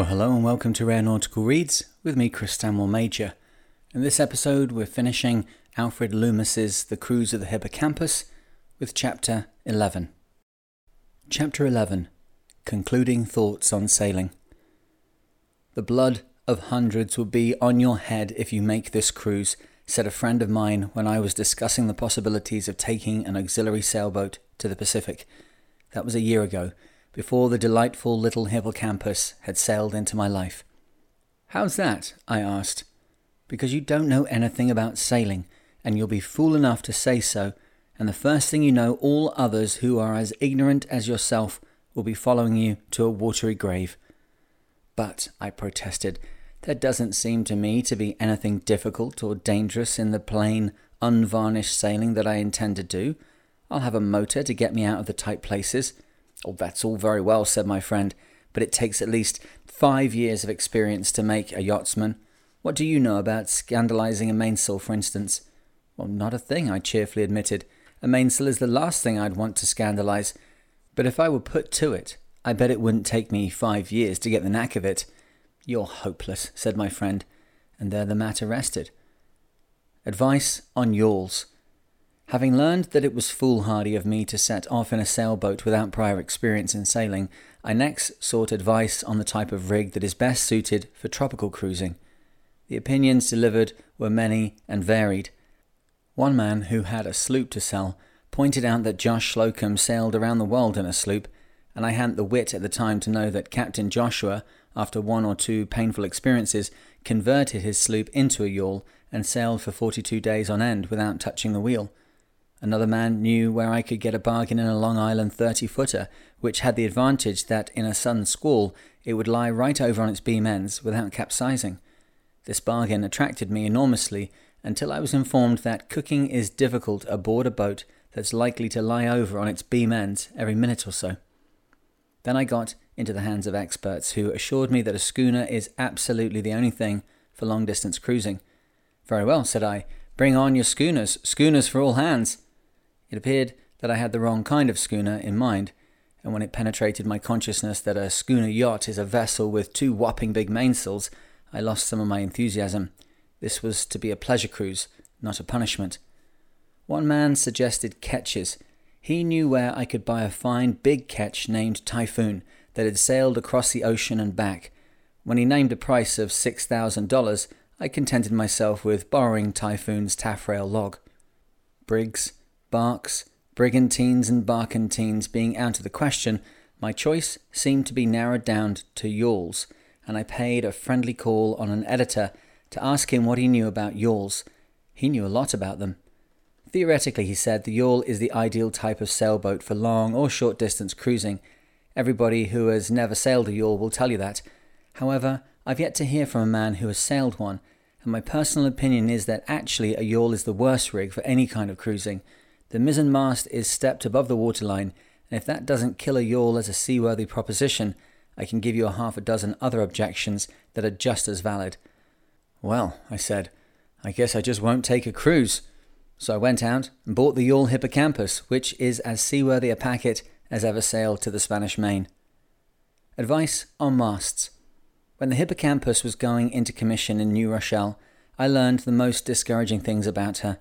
Well, hello and welcome to Rare Nautical Reads with me, Chris Stanmore Major. In this episode, we're finishing Alfred Loomis's The Cruise of the Hippocampus with Chapter 11. Chapter 11 Concluding Thoughts on Sailing. The blood of hundreds will be on your head if you make this cruise, said a friend of mine when I was discussing the possibilities of taking an auxiliary sailboat to the Pacific. That was a year ago before the delightful little hippocampus had sailed into my life. How's that? I asked. Because you don't know anything about sailing, and you'll be fool enough to say so, and the first thing you know, all others who are as ignorant as yourself will be following you to a watery grave. But, I protested, there doesn't seem to me to be anything difficult or dangerous in the plain, unvarnished sailing that I intend to do. I'll have a motor to get me out of the tight places Oh, that's all very well, said my friend, but it takes at least five years of experience to make a yachtsman. What do you know about scandalizing a mainsail, for instance? Well, not a thing, I cheerfully admitted. A mainsail is the last thing I'd want to scandalize. But if I were put to it, I bet it wouldn't take me five years to get the knack of it. You're hopeless, said my friend, and there the matter rested. Advice on yawls. Having learned that it was foolhardy of me to set off in a sailboat without prior experience in sailing, I next sought advice on the type of rig that is best suited for tropical cruising. The opinions delivered were many and varied. One man who had a sloop to sell pointed out that Josh Slocum sailed around the world in a sloop, and I hadn't the wit at the time to know that Captain Joshua, after one or two painful experiences, converted his sloop into a yawl and sailed for forty two days on end without touching the wheel. Another man knew where I could get a bargain in a Long Island 30 footer, which had the advantage that in a sudden squall it would lie right over on its beam ends without capsizing. This bargain attracted me enormously until I was informed that cooking is difficult aboard a boat that's likely to lie over on its beam ends every minute or so. Then I got into the hands of experts who assured me that a schooner is absolutely the only thing for long distance cruising. Very well, said I. Bring on your schooners, schooners for all hands. It appeared that I had the wrong kind of schooner in mind, and when it penetrated my consciousness that a schooner yacht is a vessel with two whopping big mainsails, I lost some of my enthusiasm. This was to be a pleasure cruise, not a punishment. One man suggested ketches. He knew where I could buy a fine big ketch named Typhoon that had sailed across the ocean and back. When he named a price of six thousand dollars, I contented myself with borrowing Typhoon's taffrail log. Brigs, barks, brigantines, and barkentines being out of the question, my choice seemed to be narrowed down to yawls, and I paid a friendly call on an editor to ask him what he knew about yawls. He knew a lot about them. Theoretically, he said, the yawl is the ideal type of sailboat for long or short distance cruising. Everybody who has never sailed a yawl will tell you that. However, I've yet to hear from a man who has sailed one, and my personal opinion is that actually a yawl is the worst rig for any kind of cruising. The mizzen mast is stepped above the waterline, and if that doesn't kill a yawl as a seaworthy proposition, I can give you a half a dozen other objections that are just as valid. Well, I said, I guess I just won't take a cruise. So I went out and bought the yawl Hippocampus, which is as seaworthy a packet as ever sailed to the Spanish Main. Advice on masts. When the Hippocampus was going into commission in New Rochelle, I learned the most discouraging things about her.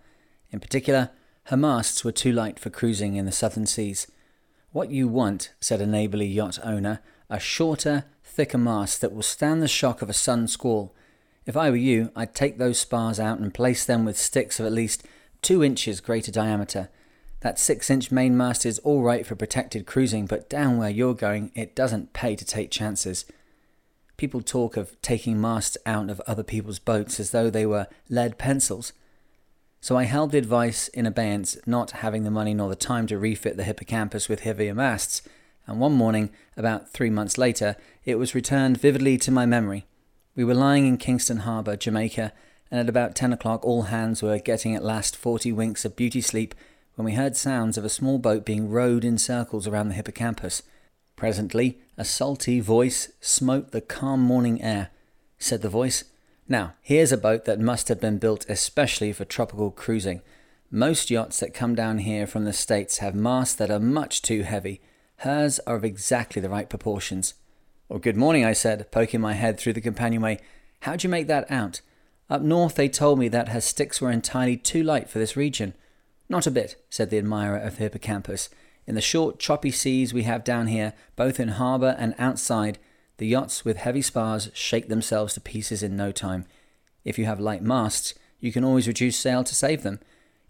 In particular, her masts were too light for cruising in the southern seas. What you want, said a neighbourly yacht owner, a shorter, thicker mast that will stand the shock of a sun squall. If I were you, I'd take those spars out and place them with sticks of at least two inches greater diameter. That six inch mainmast is all right for protected cruising, but down where you're going, it doesn't pay to take chances. People talk of taking masts out of other people's boats as though they were lead pencils. So I held the advice in abeyance, not having the money nor the time to refit the hippocampus with heavier masts, and one morning, about three months later, it was returned vividly to my memory. We were lying in Kingston Harbour, Jamaica, and at about ten o'clock all hands were getting at last forty winks of beauty sleep when we heard sounds of a small boat being rowed in circles around the hippocampus. Presently, a salty voice smote the calm morning air. Said the voice, now, here's a boat that must have been built especially for tropical cruising. Most yachts that come down here from the States have masts that are much too heavy. Hers are of exactly the right proportions. Well, good morning, I said, poking my head through the companionway. How'd you make that out? Up north, they told me that her sticks were entirely too light for this region. Not a bit, said the admirer of hippocampus. In the short, choppy seas we have down here, both in harbour and outside, the yachts with heavy spars shake themselves to pieces in no time. If you have light masts, you can always reduce sail to save them.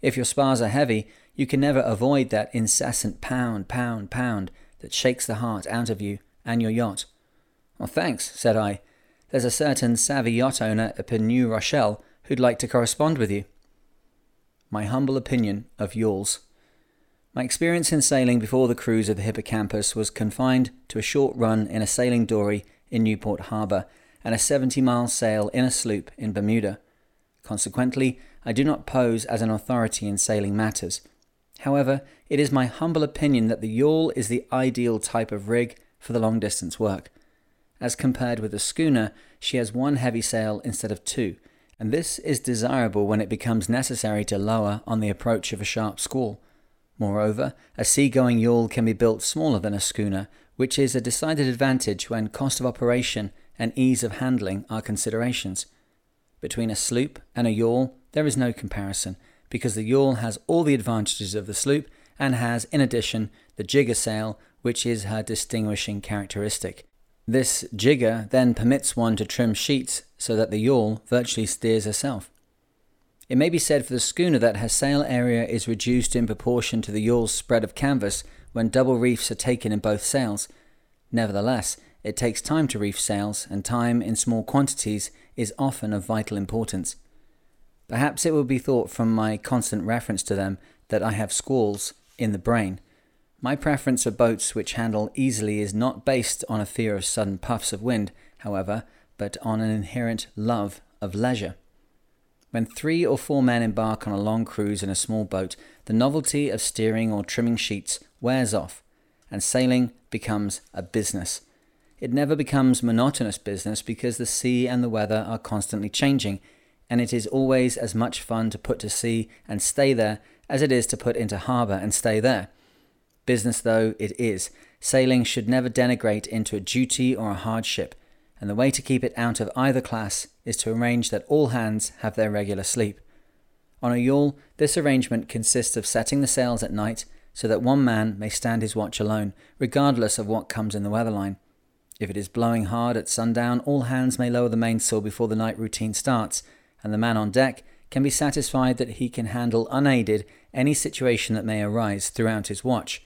If your spars are heavy, you can never avoid that incessant pound, pound, pound that shakes the heart out of you and your yacht. Well, thanks, said I. There's a certain savvy yacht owner up in New Rochelle who'd like to correspond with you. My humble opinion of yawls. My experience in sailing before the cruise of the Hippocampus was confined to a short run in a sailing dory in Newport Harbour and a 70 mile sail in a sloop in Bermuda. Consequently, I do not pose as an authority in sailing matters. However, it is my humble opinion that the yawl is the ideal type of rig for the long distance work. As compared with a schooner, she has one heavy sail instead of two, and this is desirable when it becomes necessary to lower on the approach of a sharp squall. Moreover, a seagoing yawl can be built smaller than a schooner, which is a decided advantage when cost of operation and ease of handling are considerations. Between a sloop and a yawl, there is no comparison, because the yawl has all the advantages of the sloop and has, in addition, the jigger sail, which is her distinguishing characteristic. This jigger then permits one to trim sheets so that the yawl virtually steers herself. It may be said for the schooner that her sail area is reduced in proportion to the yawl's spread of canvas when double reefs are taken in both sails. Nevertheless, it takes time to reef sails, and time in small quantities is often of vital importance. Perhaps it will be thought from my constant reference to them that I have squalls in the brain. My preference for boats which handle easily is not based on a fear of sudden puffs of wind, however, but on an inherent love of leisure. When three or four men embark on a long cruise in a small boat, the novelty of steering or trimming sheets wears off, and sailing becomes a business. It never becomes monotonous business because the sea and the weather are constantly changing, and it is always as much fun to put to sea and stay there as it is to put into harbour and stay there. Business though it is, sailing should never denigrate into a duty or a hardship, and the way to keep it out of either class is to arrange that all hands have their regular sleep. On a yawl, this arrangement consists of setting the sails at night so that one man may stand his watch alone, regardless of what comes in the weather line. If it is blowing hard at sundown, all hands may lower the mainsail before the night routine starts, and the man on deck can be satisfied that he can handle unaided any situation that may arise throughout his watch.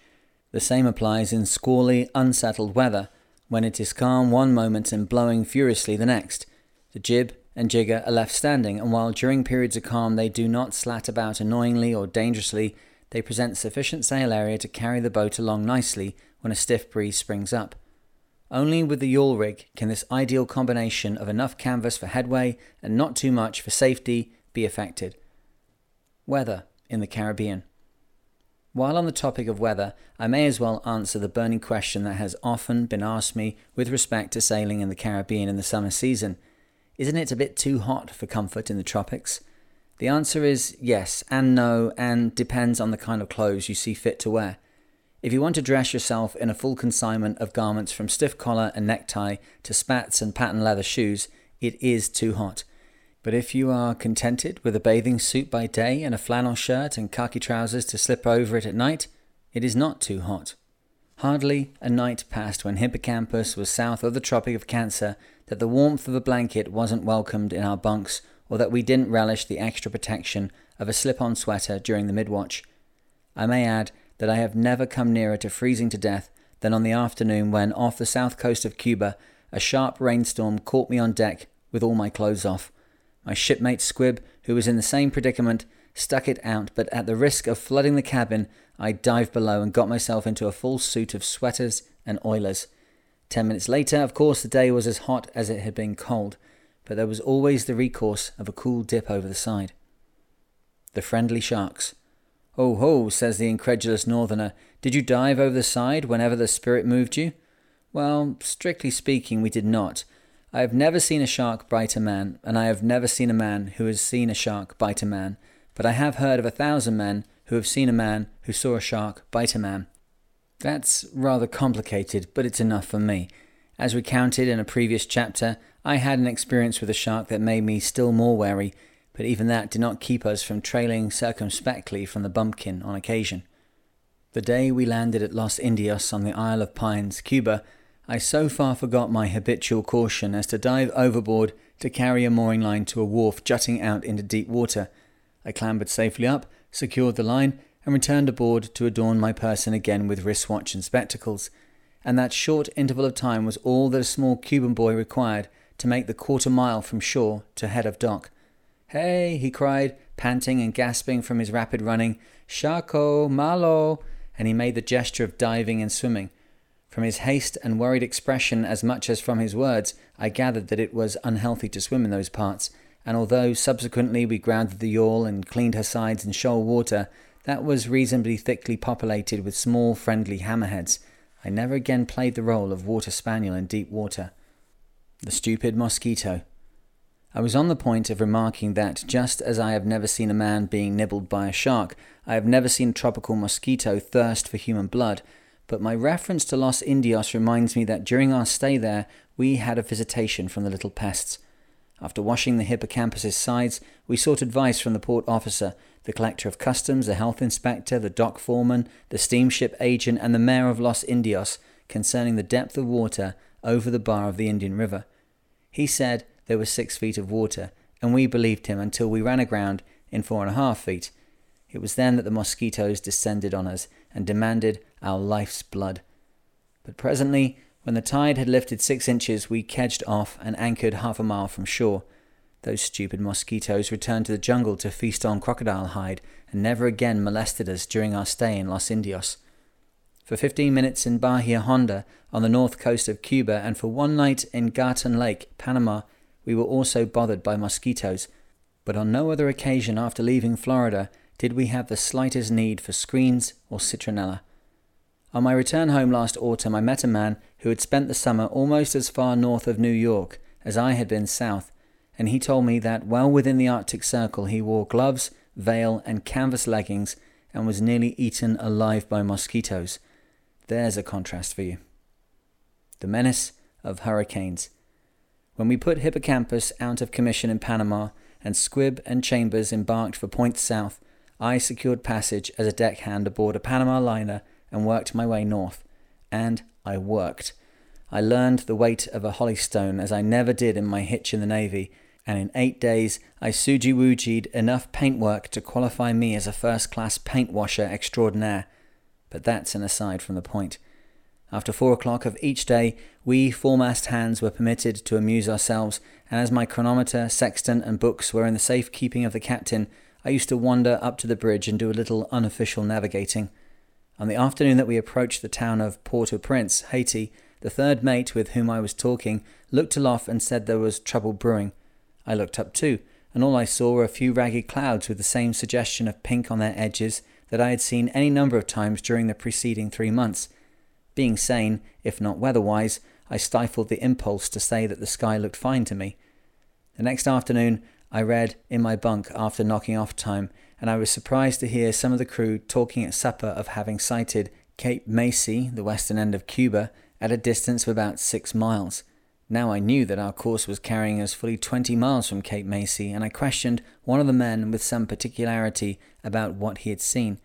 The same applies in squally, unsettled weather, when it is calm one moment and blowing furiously the next. The jib and jigger are left standing, and while during periods of calm they do not slat about annoyingly or dangerously, they present sufficient sail area to carry the boat along nicely when a stiff breeze springs up. Only with the yawl rig can this ideal combination of enough canvas for headway and not too much for safety be effected. Weather in the Caribbean. While on the topic of weather, I may as well answer the burning question that has often been asked me with respect to sailing in the Caribbean in the summer season. Isn't it a bit too hot for comfort in the tropics? The answer is yes and no, and depends on the kind of clothes you see fit to wear. If you want to dress yourself in a full consignment of garments from stiff collar and necktie to spats and patent leather shoes, it is too hot. But if you are contented with a bathing suit by day and a flannel shirt and khaki trousers to slip over it at night, it is not too hot. Hardly a night passed when Hippocampus was south of the Tropic of Cancer that the warmth of a blanket wasn't welcomed in our bunks or that we didn't relish the extra protection of a slip on sweater during the midwatch. I may add that I have never come nearer to freezing to death than on the afternoon when, off the south coast of Cuba, a sharp rainstorm caught me on deck with all my clothes off. My shipmate Squib, who was in the same predicament, stuck it out, but at the risk of flooding the cabin, I dived below and got myself into a full suit of sweaters and oilers. Ten minutes later, of course, the day was as hot as it had been cold, but there was always the recourse of a cool dip over the side. The friendly sharks. Ho ho, says the incredulous northerner, did you dive over the side whenever the spirit moved you? Well, strictly speaking, we did not, I have never seen a shark bite a man, and I have never seen a man who has seen a shark bite a man, but I have heard of a thousand men who have seen a man who saw a shark bite a man. That's rather complicated, but it's enough for me. As recounted in a previous chapter, I had an experience with a shark that made me still more wary, but even that did not keep us from trailing circumspectly from the bumpkin on occasion. The day we landed at Los Indios on the Isle of Pines, Cuba, I so far forgot my habitual caution as to dive overboard to carry a mooring line to a wharf jutting out into deep water. I clambered safely up, secured the line, and returned aboard to adorn my person again with wristwatch and spectacles. And that short interval of time was all that a small Cuban boy required to make the quarter mile from shore to head of dock. Hey, he cried, panting and gasping from his rapid running. Shaco, malo! And he made the gesture of diving and swimming. From his haste and worried expression, as much as from his words, I gathered that it was unhealthy to swim in those parts, and although subsequently we grounded the yawl and cleaned her sides in shoal water, that was reasonably thickly populated with small friendly hammerheads, I never again played the role of water spaniel in deep water. The stupid mosquito. I was on the point of remarking that just as I have never seen a man being nibbled by a shark, I have never seen a tropical mosquito thirst for human blood, but my reference to Los Indios reminds me that during our stay there, we had a visitation from the little pests. After washing the hippocampus's sides, we sought advice from the port officer, the collector of customs, the health inspector, the dock foreman, the steamship agent, and the mayor of Los Indios concerning the depth of water over the bar of the Indian River. He said there was six feet of water, and we believed him until we ran aground in four and a half feet. It was then that the mosquitoes descended on us and demanded our life's blood. But presently, when the tide had lifted six inches, we kedged off and anchored half a mile from shore. Those stupid mosquitoes returned to the jungle to feast on crocodile hide and never again molested us during our stay in Los Indios. For fifteen minutes in Bahia Honda on the north coast of Cuba and for one night in Gatun Lake, Panama, we were also bothered by mosquitoes, but on no other occasion after leaving Florida did we have the slightest need for screens or citronella. On my return home last autumn, I met a man who had spent the summer almost as far north of New York as I had been south, and he told me that well within the Arctic Circle he wore gloves, veil, and canvas leggings and was nearly eaten alive by mosquitoes. There's a contrast for you. The menace of hurricanes. When we put Hippocampus out of commission in Panama and Squib and Chambers embarked for Point South, I secured passage as a deckhand aboard a Panama liner and worked my way north. And I worked. I learned the weight of a holystone as I never did in my hitch in the Navy, and in eight days I suji wujied enough paintwork to qualify me as a first class paint washer extraordinaire. But that's an aside from the point. After four o'clock of each day, we foremast hands were permitted to amuse ourselves, and as my chronometer, sextant, and books were in the safe keeping of the captain, I used to wander up to the bridge and do a little unofficial navigating. On the afternoon that we approached the town of Port au Prince, Haiti, the third mate with whom I was talking looked aloft and said there was trouble brewing. I looked up too, and all I saw were a few ragged clouds with the same suggestion of pink on their edges that I had seen any number of times during the preceding three months. Being sane, if not weather-wise, I stifled the impulse to say that the sky looked fine to me. The next afternoon, I read in my bunk after knocking off time and I was surprised to hear some of the crew talking at supper of having sighted Cape Maisi, the western end of Cuba, at a distance of about six miles. Now I knew that our course was carrying us fully twenty miles from Cape Maisi, and I questioned one of the men with some particularity about what he had seen.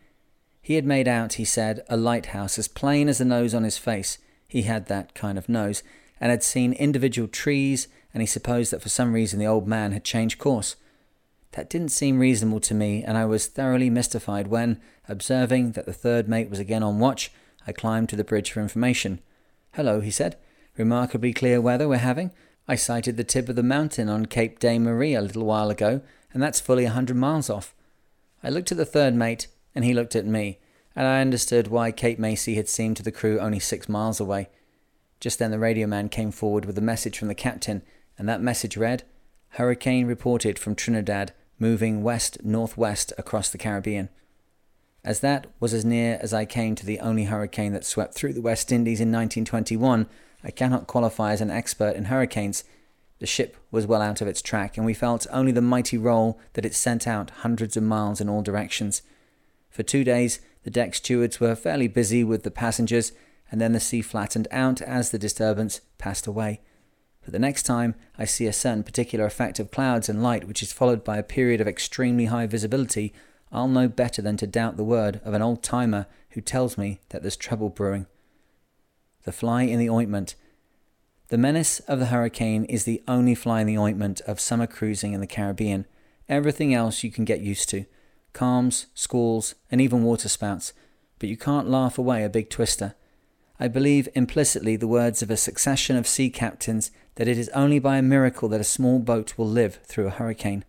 He had made out, he said, a lighthouse as plain as the nose on his face. He had that kind of nose, and had seen individual trees, and he supposed that for some reason the old man had changed course. That didn't seem reasonable to me, and I was thoroughly mystified when, observing that the third mate was again on watch, I climbed to the bridge for information. Hello, he said. Remarkably clear weather we're having. I sighted the tip of the mountain on Cape de Marie a little while ago, and that's fully a hundred miles off. I looked at the third mate, and he looked at me, and I understood why Cape Maisi had seemed to the crew only six miles away. Just then the radio man came forward with a message from the captain, and that message read, Hurricane reported from Trinidad moving west northwest across the Caribbean. As that was as near as I came to the only hurricane that swept through the West Indies in 1921, I cannot qualify as an expert in hurricanes. The ship was well out of its track, and we felt only the mighty roll that it sent out hundreds of miles in all directions. For two days, the deck stewards were fairly busy with the passengers, and then the sea flattened out as the disturbance passed away. But the next time I see a certain particular effect of clouds and light which is followed by a period of extremely high visibility, I'll know better than to doubt the word of an old timer who tells me that there's trouble brewing. The fly in the ointment. The menace of the hurricane is the only fly in the ointment of summer cruising in the Caribbean. Everything else you can get used to calms, squalls, and even waterspouts, but you can't laugh away a big twister. I believe implicitly the words of a succession of sea captains that it is only by a miracle that a small boat will live through a hurricane.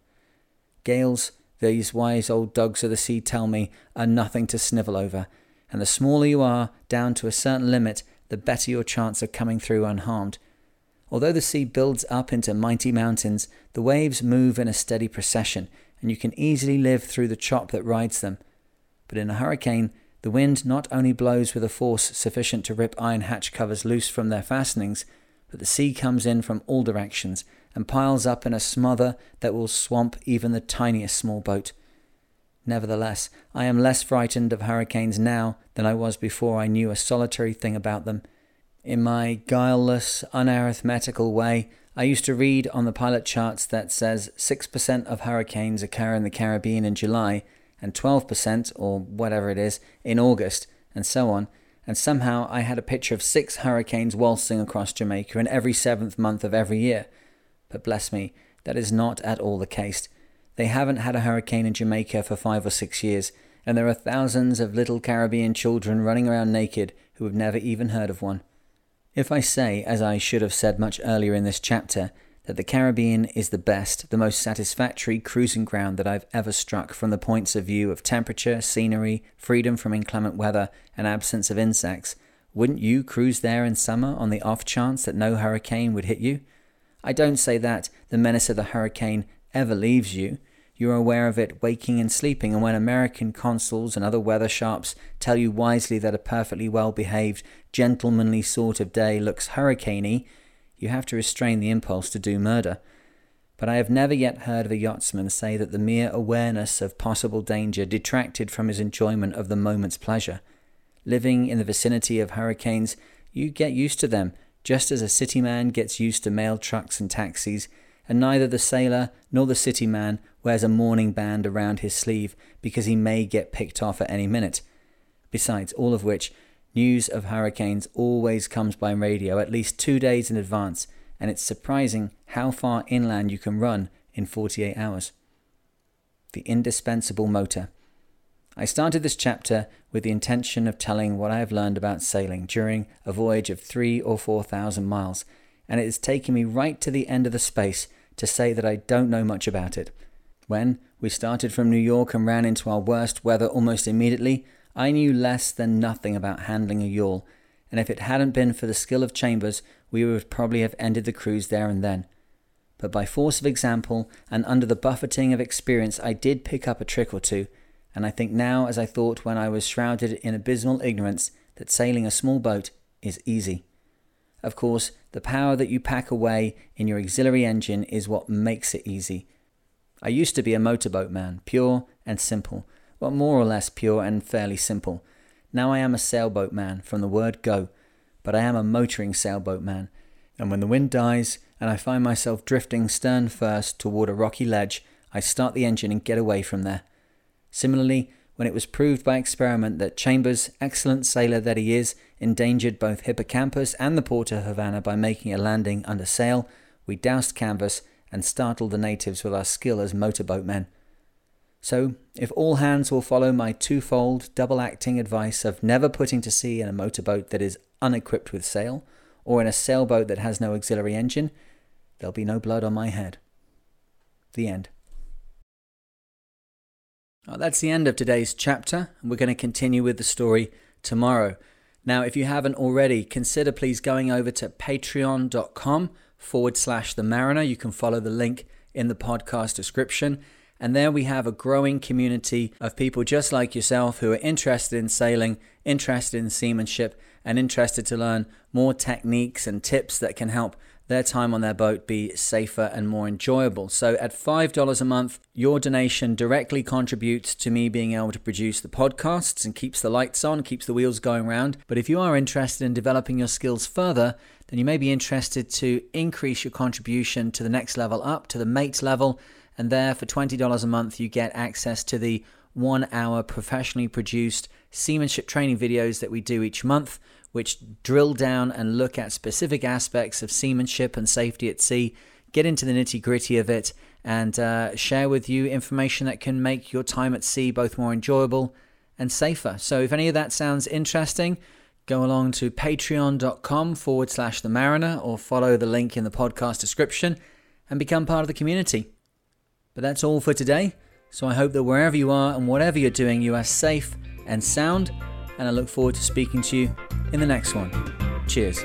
Gales, these wise old dogs of the sea tell me, are nothing to snivel over, and the smaller you are, down to a certain limit, the better your chance of coming through unharmed. Although the sea builds up into mighty mountains, the waves move in a steady procession, and you can easily live through the chop that rides them. But in a hurricane, the wind not only blows with a force sufficient to rip iron hatch covers loose from their fastenings, but the sea comes in from all directions and piles up in a smother that will swamp even the tiniest small boat. Nevertheless, I am less frightened of hurricanes now than I was before I knew a solitary thing about them. In my guileless, unarithmetical way, I used to read on the pilot charts that says 6% of hurricanes occur in the Caribbean in July and 12%, or whatever it is, in August, and so on, and somehow I had a picture of six hurricanes waltzing across Jamaica in every seventh month of every year. But bless me, that is not at all the case. They haven't had a hurricane in Jamaica for five or six years, and there are thousands of little Caribbean children running around naked who have never even heard of one. If I say, as I should have said much earlier in this chapter, that the Caribbean is the best, the most satisfactory cruising ground that I've ever struck from the points of view of temperature, scenery, freedom from inclement weather, and absence of insects. Wouldn't you cruise there in summer on the off chance that no hurricane would hit you? I don't say that the menace of the hurricane ever leaves you. You are aware of it waking and sleeping, and when American consuls and other weather sharps tell you wisely that a perfectly well behaved, gentlemanly sort of day looks hurricaney, you have to restrain the impulse to do murder. But I have never yet heard of a yachtsman say that the mere awareness of possible danger detracted from his enjoyment of the moment's pleasure. Living in the vicinity of hurricanes, you get used to them, just as a city man gets used to mail trucks and taxis, and neither the sailor nor the city man wears a mourning band around his sleeve because he may get picked off at any minute. Besides all of which, News of hurricanes always comes by radio at least two days in advance, and it's surprising how far inland you can run in 48 hours. The indispensable motor. I started this chapter with the intention of telling what I have learned about sailing during a voyage of three or four thousand miles, and it has taken me right to the end of the space to say that I don't know much about it. When we started from New York and ran into our worst weather almost immediately, I knew less than nothing about handling a yawl, and if it hadn't been for the skill of Chambers, we would probably have ended the cruise there and then. But by force of example and under the buffeting of experience, I did pick up a trick or two, and I think now as I thought when I was shrouded in abysmal ignorance that sailing a small boat is easy. Of course, the power that you pack away in your auxiliary engine is what makes it easy. I used to be a motorboat man, pure and simple, but more or less pure and fairly simple. Now I am a sailboat man from the word go, but I am a motoring sailboat man, and when the wind dies and I find myself drifting stern first toward a rocky ledge, I start the engine and get away from there. Similarly, when it was proved by experiment that Chambers, excellent sailor that he is, endangered both Hippocampus and the port of Havana by making a landing under sail, we doused canvas and startled the natives with our skill as motorboat men. So, if all hands will follow my twofold, double acting advice of never putting to sea in a motorboat that is unequipped with sail, or in a sailboat that has no auxiliary engine, there'll be no blood on my head. The end. Well, that's the end of today's chapter, and we're going to continue with the story tomorrow. Now, if you haven't already, consider please going over to patreon.com forward slash the mariner. You can follow the link in the podcast description. And there we have a growing community of people just like yourself who are interested in sailing, interested in seamanship, and interested to learn more techniques and tips that can help their time on their boat be safer and more enjoyable. So, at $5 a month, your donation directly contributes to me being able to produce the podcasts and keeps the lights on, keeps the wheels going round. But if you are interested in developing your skills further, then you may be interested to increase your contribution to the next level up, to the mate level. And there, for $20 a month, you get access to the one hour professionally produced seamanship training videos that we do each month which drill down and look at specific aspects of seamanship and safety at sea, get into the nitty gritty of it, and uh, share with you information that can make your time at sea both more enjoyable and safer. So, if any of that sounds interesting, go along to patreon.com forward slash the mariner or follow the link in the podcast description and become part of the community. But that's all for today. So, I hope that wherever you are and whatever you're doing, you are safe and sound and I look forward to speaking to you in the next one. Cheers.